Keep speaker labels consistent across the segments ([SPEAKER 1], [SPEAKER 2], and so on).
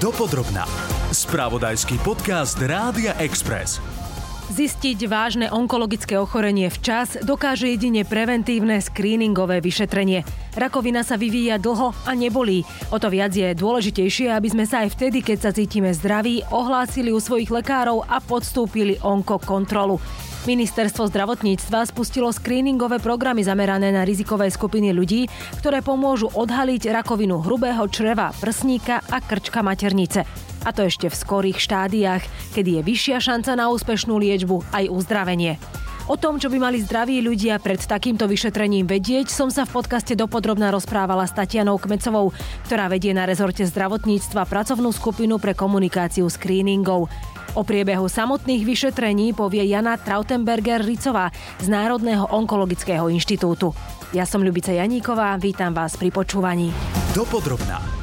[SPEAKER 1] Dopodrobná. Spravodajský podcast Rádia Express.
[SPEAKER 2] Zistiť vážne onkologické ochorenie včas dokáže jedine preventívne screeningové vyšetrenie. Rakovina sa vyvíja dlho a nebolí. O to viac je dôležitejšie, aby sme sa aj vtedy, keď sa cítime zdraví, ohlásili u svojich lekárov a podstúpili onkokontrolu. Ministerstvo zdravotníctva spustilo screeningové programy zamerané na rizikové skupiny ľudí, ktoré pomôžu odhaliť rakovinu hrubého čreva, prsníka a krčka maternice. A to ešte v skorých štádiách, kedy je vyššia šanca na úspešnú liečbu aj uzdravenie. O tom, čo by mali zdraví ľudia pred takýmto vyšetrením vedieť, som sa v podcaste dopodrobná rozprávala s Tatianou Kmecovou, ktorá vedie na rezorte zdravotníctva pracovnú skupinu pre komunikáciu screeningov. O priebehu samotných vyšetrení povie Jana Trautenberger-Ricová z Národného onkologického inštitútu. Ja som Ľubica Janíková, vítam vás pri počúvaní.
[SPEAKER 1] Dopodrobná.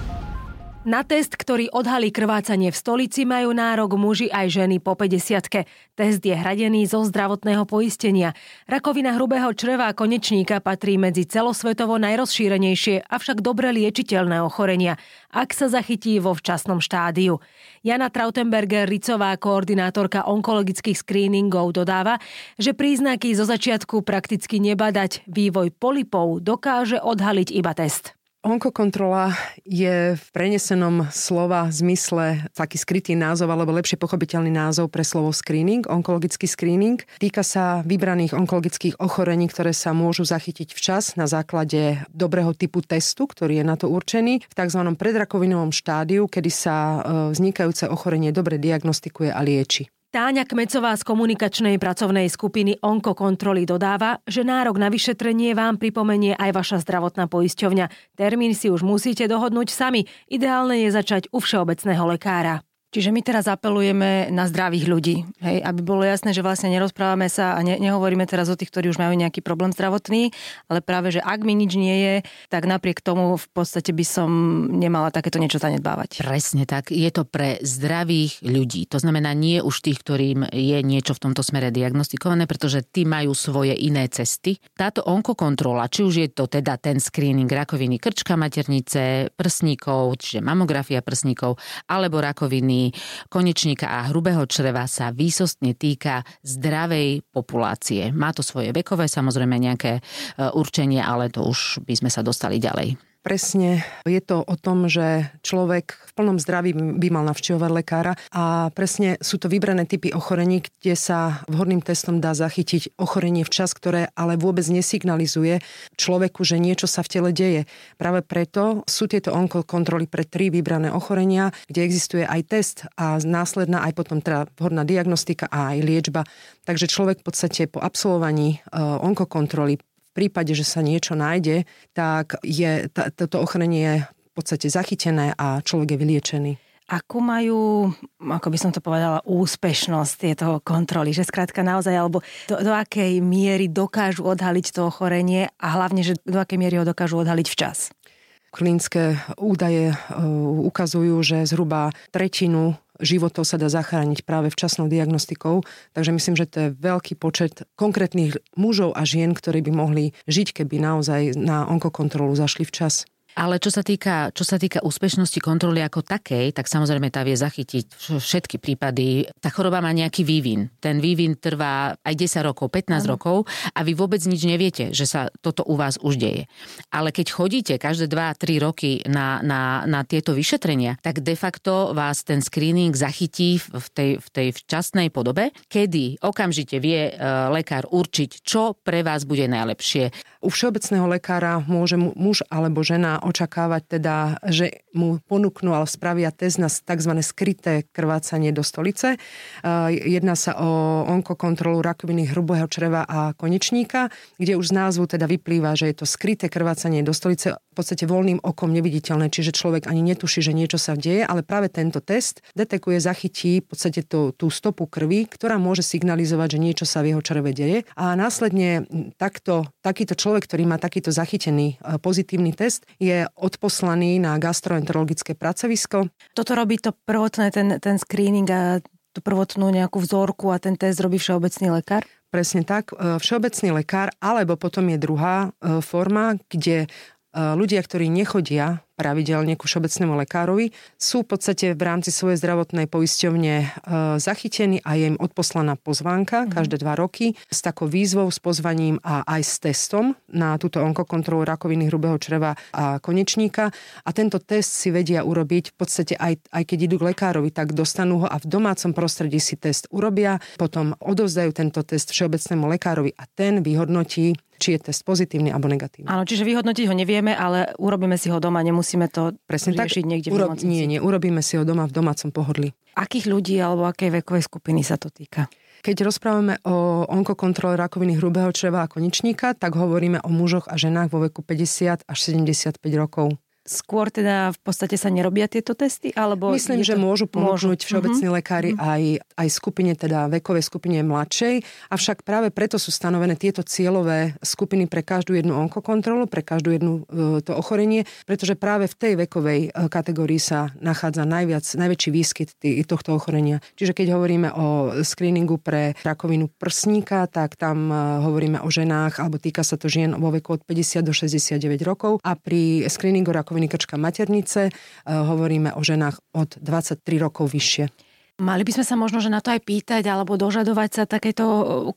[SPEAKER 2] Na test, ktorý odhalí krvácanie v stolici, majú nárok muži aj ženy po 50 Test je hradený zo zdravotného poistenia. Rakovina hrubého čreva a konečníka patrí medzi celosvetovo najrozšírenejšie, avšak dobre liečiteľné ochorenia, ak sa zachytí vo včasnom štádiu. Jana Trautenberger-Ricová, koordinátorka onkologických screeningov, dodáva, že príznaky zo začiatku prakticky nebadať. Vývoj polipov dokáže odhaliť iba test.
[SPEAKER 3] Onkokontrola je v prenesenom slova zmysle taký skrytý názov alebo lepšie pochopiteľný názov pre slovo screening, onkologický screening. Týka sa vybraných onkologických ochorení, ktoré sa môžu zachytiť včas na základe dobrého typu testu, ktorý je na to určený v tzv. predrakovinovom štádiu, kedy sa e, vznikajúce ochorenie dobre diagnostikuje a lieči.
[SPEAKER 2] Táňa Kmecová z komunikačnej pracovnej skupiny Onkokontroly dodáva, že nárok na vyšetrenie vám pripomenie aj vaša zdravotná poisťovňa. Termín si už musíte dohodnúť sami. Ideálne je začať u všeobecného lekára.
[SPEAKER 4] Čiže my teraz apelujeme na zdravých ľudí, hej, aby bolo jasné, že vlastne nerozprávame sa a ne, nehovoríme teraz o tých, ktorí už majú nejaký problém zdravotný, ale práve, že ak mi nič nie je, tak napriek tomu v podstate by som nemala takéto niečo zanedbávať.
[SPEAKER 5] Presne tak. Je to pre zdravých ľudí. To znamená nie už tých, ktorým je niečo v tomto smere diagnostikované, pretože tí majú svoje iné cesty. Táto onkokontrola, či už je to teda ten screening rakoviny krčka maternice, prsníkov, čiže mamografia prsníkov, alebo rakoviny konečníka a hrubého čreva sa výsostne týka zdravej populácie. Má to svoje vekové samozrejme nejaké e, určenie, ale to už by sme sa dostali ďalej.
[SPEAKER 3] Presne je to o tom, že človek v plnom zdraví by mal navštevovať lekára a presne sú to vybrané typy ochorení, kde sa vhodným testom dá zachytiť ochorenie včas, ktoré ale vôbec nesignalizuje človeku, že niečo sa v tele deje. Práve preto sú tieto onkokontroly pre tri vybrané ochorenia, kde existuje aj test a následná aj potom teda vhodná diagnostika a aj liečba. Takže človek v podstate po absolvovaní e, onkokontroly prípade, že sa niečo nájde, tak je tá, toto ochorenie je v podstate zachytené a človek je vyliečený.
[SPEAKER 4] Ako majú, ako by som to povedala, úspešnosť tieto kontroly? Že skrátka naozaj, alebo do, do akej miery dokážu odhaliť to ochorenie a hlavne, že do akej miery ho dokážu odhaliť včas?
[SPEAKER 3] Klinické údaje uh, ukazujú, že zhruba tretinu životov sa dá zachrániť práve včasnou diagnostikou. Takže myslím, že to je veľký počet konkrétnych mužov a žien, ktorí by mohli žiť, keby naozaj na onkokontrolu zašli včas.
[SPEAKER 5] Ale čo sa, týka, čo sa týka úspešnosti kontroly ako takej, tak samozrejme tá vie zachytiť všetky prípady. Tá choroba má nejaký vývin. Ten vývin trvá aj 10 rokov, 15 ano. rokov a vy vôbec nič neviete, že sa toto u vás už deje. Ale keď chodíte každé 2-3 roky na, na, na tieto vyšetrenia, tak de facto vás ten screening zachytí v tej, v tej včasnej podobe, kedy okamžite vie e, lekár určiť, čo pre vás bude najlepšie.
[SPEAKER 3] U všeobecného lekára môže muž alebo žena očakávať teda, že mu ponúknú alebo spravia test na tzv. skryté krvácanie do stolice. Jedná sa o onkokontrolu rakoviny hrubého čreva a konečníka, kde už z názvu teda vyplýva, že je to skryté krvácanie do stolice podstate voľným okom neviditeľné, čiže človek ani netuší, že niečo sa deje, ale práve tento test detekuje, zachytí v podstate tú, tú stopu krvi, ktorá môže signalizovať, že niečo sa v jeho čreve deje. A následne takto, takýto človek, ktorý má takýto zachytený e, pozitívny test, je odposlaný na gastroenterologické pracovisko.
[SPEAKER 4] Toto robí to prvotné, ten, ten screening a tú prvotnú nejakú vzorku a ten test robí všeobecný lekár?
[SPEAKER 3] Presne tak, e, všeobecný lekár, alebo potom je druhá e, forma, kde ľudia, ktorí nechodia pravidelne ku všeobecnému lekárovi, sú v podstate v rámci svojej zdravotnej poisťovne e, zachytení a je im odposlaná pozvánka mm. každé dva roky s takou výzvou, s pozvaním a aj s testom na túto onkokontrolu rakoviny hrubého čreva a konečníka. A tento test si vedia urobiť v podstate aj, aj keď idú k lekárovi, tak dostanú ho a v domácom prostredí si test urobia, potom odovzdajú tento test všeobecnému lekárovi a ten vyhodnotí, či je test pozitívny alebo negatívny.
[SPEAKER 4] Áno, čiže vyhodnotiť ho nevieme, ale urobíme si ho doma, nemusíme to Presne riešiť tak, niekde uro- v
[SPEAKER 3] Nie, nie, urobíme si ho doma v domácom pohodlí.
[SPEAKER 4] Akých ľudí alebo akej vekovej skupiny sa to týka?
[SPEAKER 3] Keď rozprávame o onkokontrole rakoviny hrubého čreva a koničníka, tak hovoríme o mužoch a ženách vo veku 50 až 75 rokov
[SPEAKER 4] skôr teda v podstate sa nerobia tieto testy? Alebo
[SPEAKER 3] Myslím, to... že môžu ponúknuť všeobecní mm-hmm. lekári mm-hmm. aj, aj skupine, teda vekovej skupine mladšej, avšak práve preto sú stanovené tieto cieľové skupiny pre každú jednu onkokontrolu, pre každú jednu e, to ochorenie, pretože práve v tej vekovej e, kategórii sa nachádza najviac, najväčší výskyt tý, tohto ochorenia. Čiže keď hovoríme o screeningu pre rakovinu prsníka, tak tam e, hovoríme o ženách, alebo týka sa to žien vo veku od 50 do 69 rokov a pri screeningu rakoviny rakoviny maternice. E, hovoríme o ženách od 23 rokov vyššie.
[SPEAKER 4] Mali by sme sa možno, že na to aj pýtať, alebo dožadovať sa takéto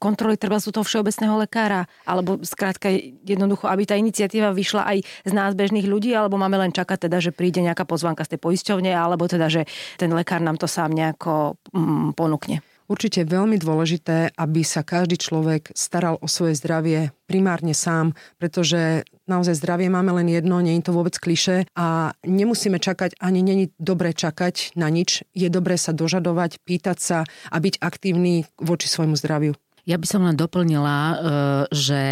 [SPEAKER 4] kontroly, treba sú toho všeobecného lekára, alebo skrátka jednoducho, aby tá iniciatíva vyšla aj z nás bežných ľudí, alebo máme len čakať teda, že príde nejaká pozvanka z tej poisťovne, alebo teda, že ten lekár nám to sám nejako mm, ponúkne.
[SPEAKER 3] Určite veľmi dôležité, aby sa každý človek staral o svoje zdravie primárne sám, pretože naozaj zdravie máme len jedno, nie je to vôbec kliše a nemusíme čakať, ani není dobre čakať na nič. Je dobré sa dožadovať, pýtať sa a byť aktívny voči svojmu zdraviu.
[SPEAKER 5] Ja by som len doplnila, e, že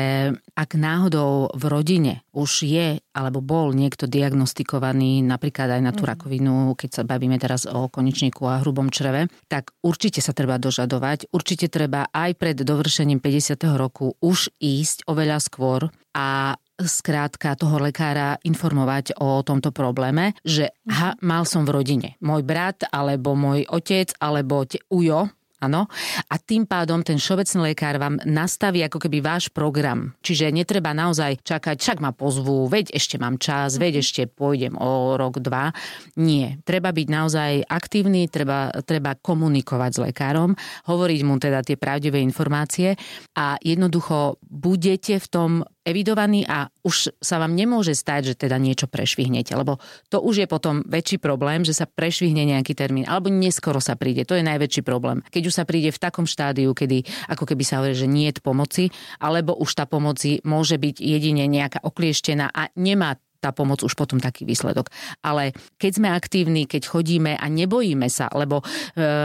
[SPEAKER 5] ak náhodou v rodine už je alebo bol niekto diagnostikovaný napríklad aj na tú mhm. rakovinu, keď sa bavíme teraz o konečníku a hrubom čreve, tak určite sa treba dožadovať, určite treba aj pred dovršením 50. roku už ísť oveľa skôr a skrátka toho lekára informovať o tomto probléme, že ha, mal som v rodine môj brat, alebo môj otec, alebo te, ujo, Áno. A tým pádom ten všeobecný lekár vám nastaví ako keby váš program. Čiže netreba naozaj čakať, však ma pozvú, veď ešte mám čas, veď mhm. ešte pôjdem o rok, dva. Nie. Treba byť naozaj aktívny, treba, treba komunikovať s lekárom, hovoriť mu teda tie pravdivé informácie a jednoducho budete v tom evidovaný a už sa vám nemôže stať, že teda niečo prešvihnete, lebo to už je potom väčší problém, že sa prešvihne nejaký termín, alebo neskoro sa príde. To je najväčší problém. Keď už sa príde v takom štádiu, kedy ako keby sa hovorí, že nie je pomoci, alebo už tá pomoci môže byť jedine nejaká oklieštená a nemá tá pomoc už potom taký výsledok. Ale keď sme aktívni, keď chodíme a nebojíme sa, lebo e,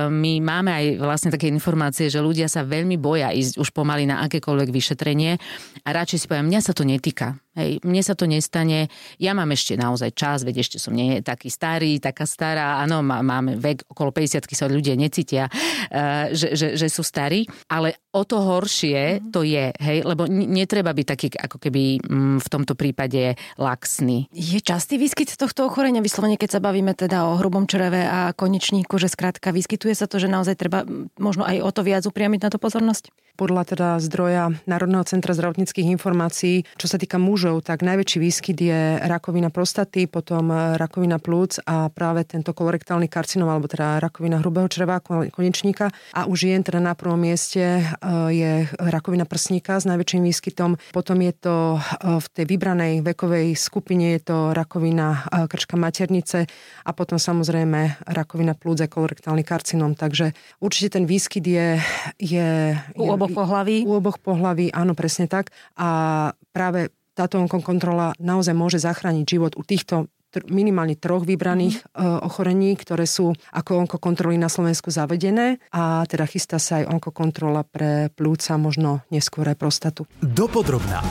[SPEAKER 5] my máme aj vlastne také informácie, že ľudia sa veľmi boja ísť už pomaly na akékoľvek vyšetrenie a radšej si poviem, mňa sa to netýka. Hej, mne sa to nestane, ja mám ešte naozaj čas, veď ešte som nie taký starý, taká stará, áno, máme vek, okolo 50 sa ľudia necítia, uh, že, že, že sú starí, ale o to horšie mm. to je, hej, lebo netreba byť taký ako keby mm, v tomto prípade laxný.
[SPEAKER 4] Je častý výskyt tohto ochorenia, vyslovene keď sa bavíme teda o hrubom čreve a konečníku, že skrátka vyskytuje sa to, že naozaj treba možno aj o to viac upriamiť na to pozornosť?
[SPEAKER 3] Podľa teda zdroja Národného centra zdravotníckých informácií, čo sa týka mužov, tak najväčší výskyt je rakovina prostaty, potom e, rakovina plúc a práve tento kolorektálny karcinom, alebo teda rakovina hrubého čreva, konečníka. A už žien teda na prvom mieste e, je rakovina prsníka s najväčším výskytom. Potom je to e, v tej vybranej vekovej skupine je to rakovina krčka maternice a potom samozrejme rakovina plúc a kolorektálny karcinom. Takže určite ten výskyt je, je,
[SPEAKER 4] je oboch pohlaví?
[SPEAKER 3] U oboch pohlaví, áno, presne tak. A práve táto kontrola naozaj môže zachrániť život u týchto minimálne troch vybraných mm. ochorení, ktoré sú ako onkokontroly na Slovensku zavedené a teda chystá sa aj onkokontrola pre plúca, možno neskôr aj prostatu.
[SPEAKER 1] Dopodrobná.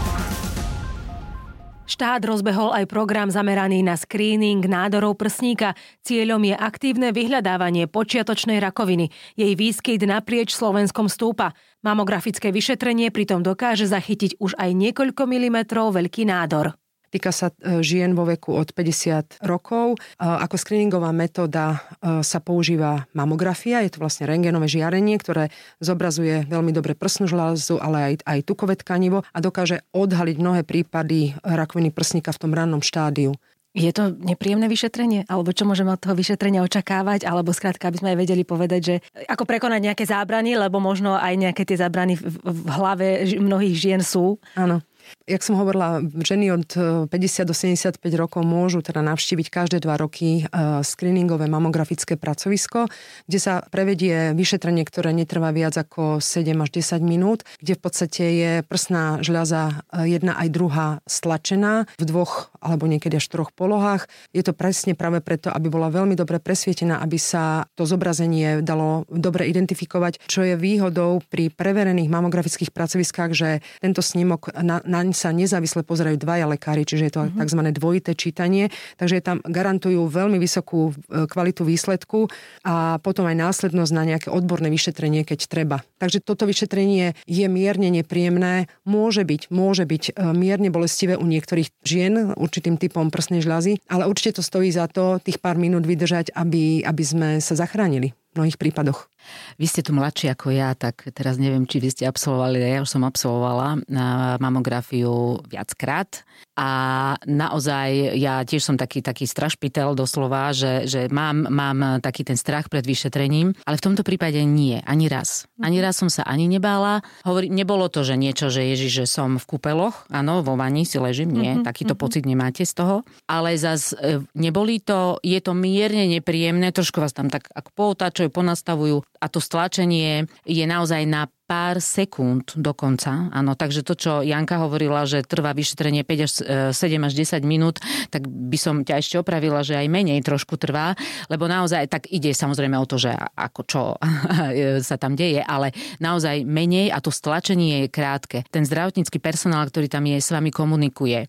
[SPEAKER 2] Štát rozbehol aj program zameraný na screening nádorov prsníka. Cieľom je aktívne vyhľadávanie počiatočnej rakoviny. Jej výskyt naprieč Slovenskom stúpa. Mamografické vyšetrenie pritom dokáže zachytiť už aj niekoľko milimetrov veľký nádor.
[SPEAKER 3] Týka sa e, žien vo veku od 50 rokov. E, ako screeningová metóda e, sa používa mamografia, je to vlastne rengenové žiarenie, ktoré zobrazuje veľmi dobre prsnú žľazu, ale aj, aj tukové tkanivo a dokáže odhaliť mnohé prípady rakoviny prsníka v tom rannom štádiu.
[SPEAKER 4] Je to nepríjemné vyšetrenie? Alebo čo môžeme od toho vyšetrenia očakávať? Alebo skrátka, aby sme aj vedeli povedať, že ako prekonať nejaké zábrany, lebo možno aj nejaké tie zábrany v, v hlave mnohých žien sú.
[SPEAKER 3] Áno. Jak som hovorila, ženy od 50 e, do 75 rokov môžu teda navštíviť každé dva roky e, screeningové mamografické pracovisko, kde sa prevedie vyšetrenie, ktoré netrvá viac ako 7 až 10 minút, kde v podstate je prsná žľaza e, jedna aj druhá stlačená v dvoch alebo niekedy až troch polohách. Je to presne práve preto, aby bola veľmi dobre presvietená, aby sa to zobrazenie dalo dobre identifikovať, čo je výhodou pri preverených mamografických pracoviskách, že tento snímok na, naň sa nezávisle pozerajú dvaja lekári, čiže je to mm-hmm. tzv. dvojité čítanie, takže tam garantujú veľmi vysokú e, kvalitu výsledku a potom aj následnosť na nejaké odborné vyšetrenie, keď treba. Takže toto vyšetrenie je mierne nepríjemné, môže byť, môže byť e, mierne bolestivé u niektorých žien určitým typom prsnej žľazy, ale určite to stojí za to tých pár minút vydržať, aby, aby sme sa zachránili v mnohých prípadoch.
[SPEAKER 5] Vy ste tu mladší ako ja, tak teraz neviem, či vy ste absolvovali, ja už som absolvovala na mamografiu viackrát a naozaj ja tiež som taký, taký strašpitel doslova, že, že mám, mám taký ten strach pred vyšetrením, ale v tomto prípade nie, ani raz. Ani raz som sa ani nebála. Hovorí, nebolo to, že niečo, že ježiš, že som v kúpeloch, áno, vo vani si ležím, nie, mm-hmm. takýto mm-hmm. pocit nemáte z toho, ale zas e, neboli to, je to mierne nepríjemné, trošku vás tam tak ako poutáčajú, ponastavujú a to stlačenie je naozaj na pár sekúnd dokonca. Áno, takže to, čo Janka hovorila, že trvá vyšetrenie 5 až 7 e, až 10 minút, tak by som ťa ešte opravila, že aj menej trošku trvá, lebo naozaj tak ide samozrejme o to, že ako čo sa tam deje, ale naozaj menej a to stlačenie je krátke. Ten zdravotnícky personál, ktorý tam je, s vami komunikuje.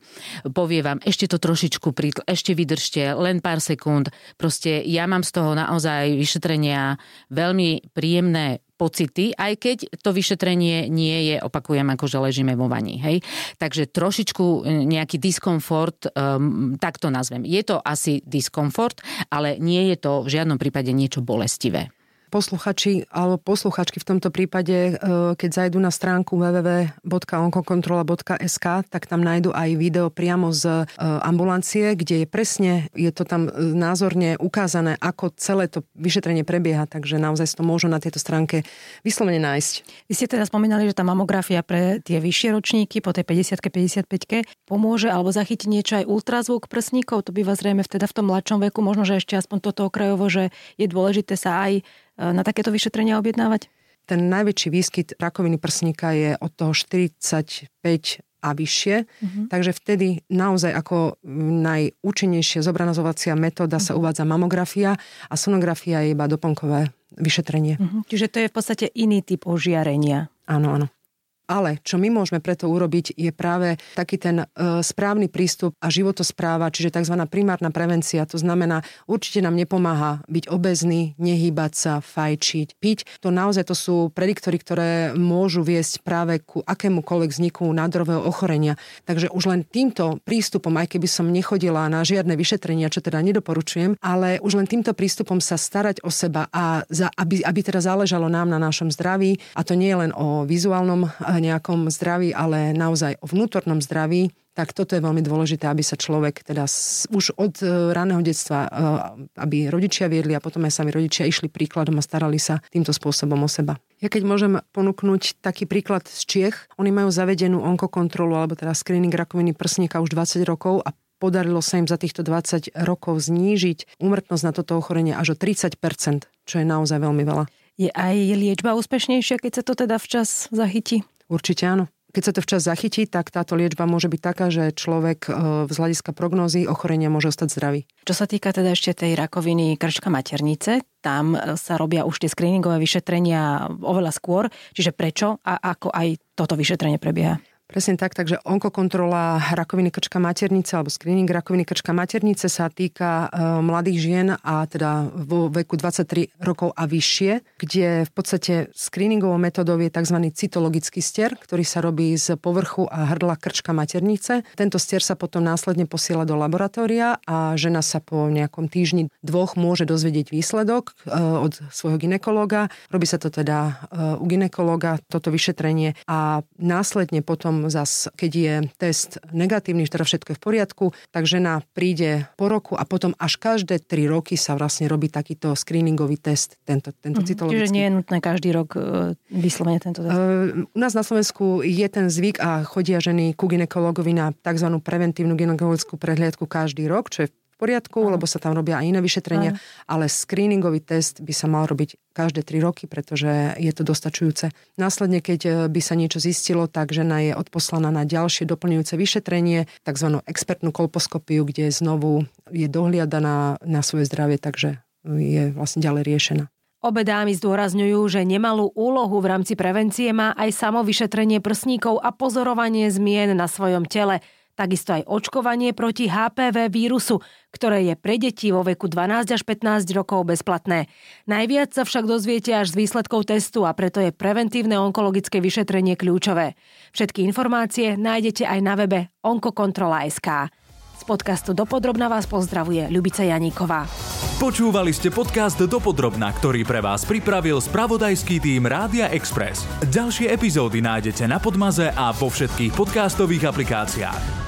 [SPEAKER 5] Povie vám, ešte to trošičku, ešte vydržte, len pár sekúnd. Proste ja mám z toho naozaj vyšetrenia veľmi príjemné pocity, aj keď to vyšetrenie nie je, opakujem, ako že ležíme vo vani. Hej? Takže trošičku e, nejaký diskomfort, um, tak to nazvem. Je to asi diskomfort, ale nie je to v žiadnom prípade niečo bolestivé
[SPEAKER 3] posluchači alebo posluchačky v tomto prípade, e, keď zajdu na stránku www.onkokontrola.sk, tak tam nájdu aj video priamo z e, ambulancie, kde je presne, je to tam e, názorne ukázané, ako celé to vyšetrenie prebieha, takže naozaj to môžu na tejto stránke vyslovene nájsť.
[SPEAKER 4] Vy ste teda spomínali, že tá mamografia pre tie vyššie ročníky po tej 50 55 pomôže alebo zachytí niečo aj ultrazvuk prsníkov, to býva zrejme vteda v tom mladšom veku, možno, že ešte aspoň toto okrajovo, že je dôležité sa aj na takéto vyšetrenia objednávať?
[SPEAKER 3] Ten najväčší výskyt rakoviny prsníka je od toho 45 a vyššie. Uh-huh. Takže vtedy naozaj ako najúčinnejšia zobrazovacia metóda uh-huh. sa mhm. uvádza mamografia a sonografia je iba doplnkové vyšetrenie. Uh-huh.
[SPEAKER 4] Čiže to je v podstate iný typ ožiarenia.
[SPEAKER 3] Áno, áno. Ale čo my môžeme preto urobiť, je práve taký ten e, správny prístup a životospráva, čiže tzv. primárna prevencia. To znamená, určite nám nepomáha byť obezný, nehýbať sa, fajčiť, piť. To naozaj to sú prediktory, ktoré môžu viesť práve ku akémukoľvek vzniku nádorového ochorenia. Takže už len týmto prístupom, aj keby som nechodila na žiadne vyšetrenia, čo teda nedoporučujem, ale už len týmto prístupom sa starať o seba a za, aby, aby teda záležalo nám na našom zdraví, a to nie je len o vizuálnom nejakom zdraví, ale naozaj o vnútornom zdraví, tak toto je veľmi dôležité, aby sa človek teda už od e, raného detstva, e, aby rodičia viedli a potom aj sami rodičia išli príkladom a starali sa týmto spôsobom o seba. Ja keď môžem ponúknuť taký príklad z Čiech, oni majú zavedenú onkokontrolu alebo teda screening rakoviny prsníka už 20 rokov a podarilo sa im za týchto 20 rokov znížiť úmrtnosť na toto ochorenie až o 30%, čo je naozaj veľmi veľa.
[SPEAKER 4] Je aj liečba úspešnejšia, keď sa to teda včas zachytí?
[SPEAKER 3] Určite áno. Keď sa to včas zachytí, tak táto liečba môže byť taká, že človek e, z hľadiska prognózy ochorenia môže ostať zdravý.
[SPEAKER 4] Čo sa týka teda ešte tej rakoviny krčka maternice, tam e, sa robia už tie screeningové vyšetrenia oveľa skôr. Čiže prečo a ako aj toto vyšetrenie prebieha?
[SPEAKER 3] Presne tak, takže onkokontrola rakoviny krčka maternice alebo screening rakoviny krčka maternice sa týka e, mladých žien a teda vo veku 23 rokov a vyššie, kde v podstate screeningovou metodou je tzv. cytologický stier, ktorý sa robí z povrchu a hrdla krčka maternice. Tento stier sa potom následne posiela do laboratória a žena sa po nejakom týždni dvoch môže dozvedieť výsledok e, od svojho ginekologa. Robí sa to teda e, u ginekologa, toto vyšetrenie a následne potom potom zas, keď je test negatívny, teda všetko je v poriadku, tak žena príde po roku a potom až každé tri roky sa vlastne robí takýto screeningový test, tento, tento mm, cytologický.
[SPEAKER 4] Čiže nie je nutné každý rok e, vyslovene tento test? Uh,
[SPEAKER 3] u nás na Slovensku je ten zvyk a chodia ženy ku ginekologovi na tzv. preventívnu ginekologickú prehliadku každý rok, čo je poriadku, lebo sa tam robia aj iné vyšetrenia, ale screeningový test by sa mal robiť každé 3 roky, pretože je to dostačujúce. Následne, keď e, by sa niečo zistilo, tak žena je odposlaná na ďalšie doplňujúce vyšetrenie, tzv. expertnú kolposkopiu, kde znovu je dohliadaná na svoje zdravie, takže je vlastne ďalej riešená.
[SPEAKER 2] Obe dámy zdôrazňujú, že nemalú úlohu v rámci prevencie má aj samo vyšetrenie prsníkov a pozorovanie zmien na svojom tele – Takisto aj očkovanie proti HPV vírusu, ktoré je pre deti vo veku 12 až 15 rokov bezplatné. Najviac sa však dozviete až z výsledkov testu a preto je preventívne onkologické vyšetrenie kľúčové. Všetky informácie nájdete aj na webe onkokontrola.sk. Z podcastu Dopodrobna vás pozdravuje Ľubica Janíková.
[SPEAKER 1] Počúvali ste podcast Dopodrobna, ktorý pre vás pripravil spravodajský tým Rádia Express. Ďalšie epizódy nájdete na Podmaze a vo všetkých podcastových aplikáciách.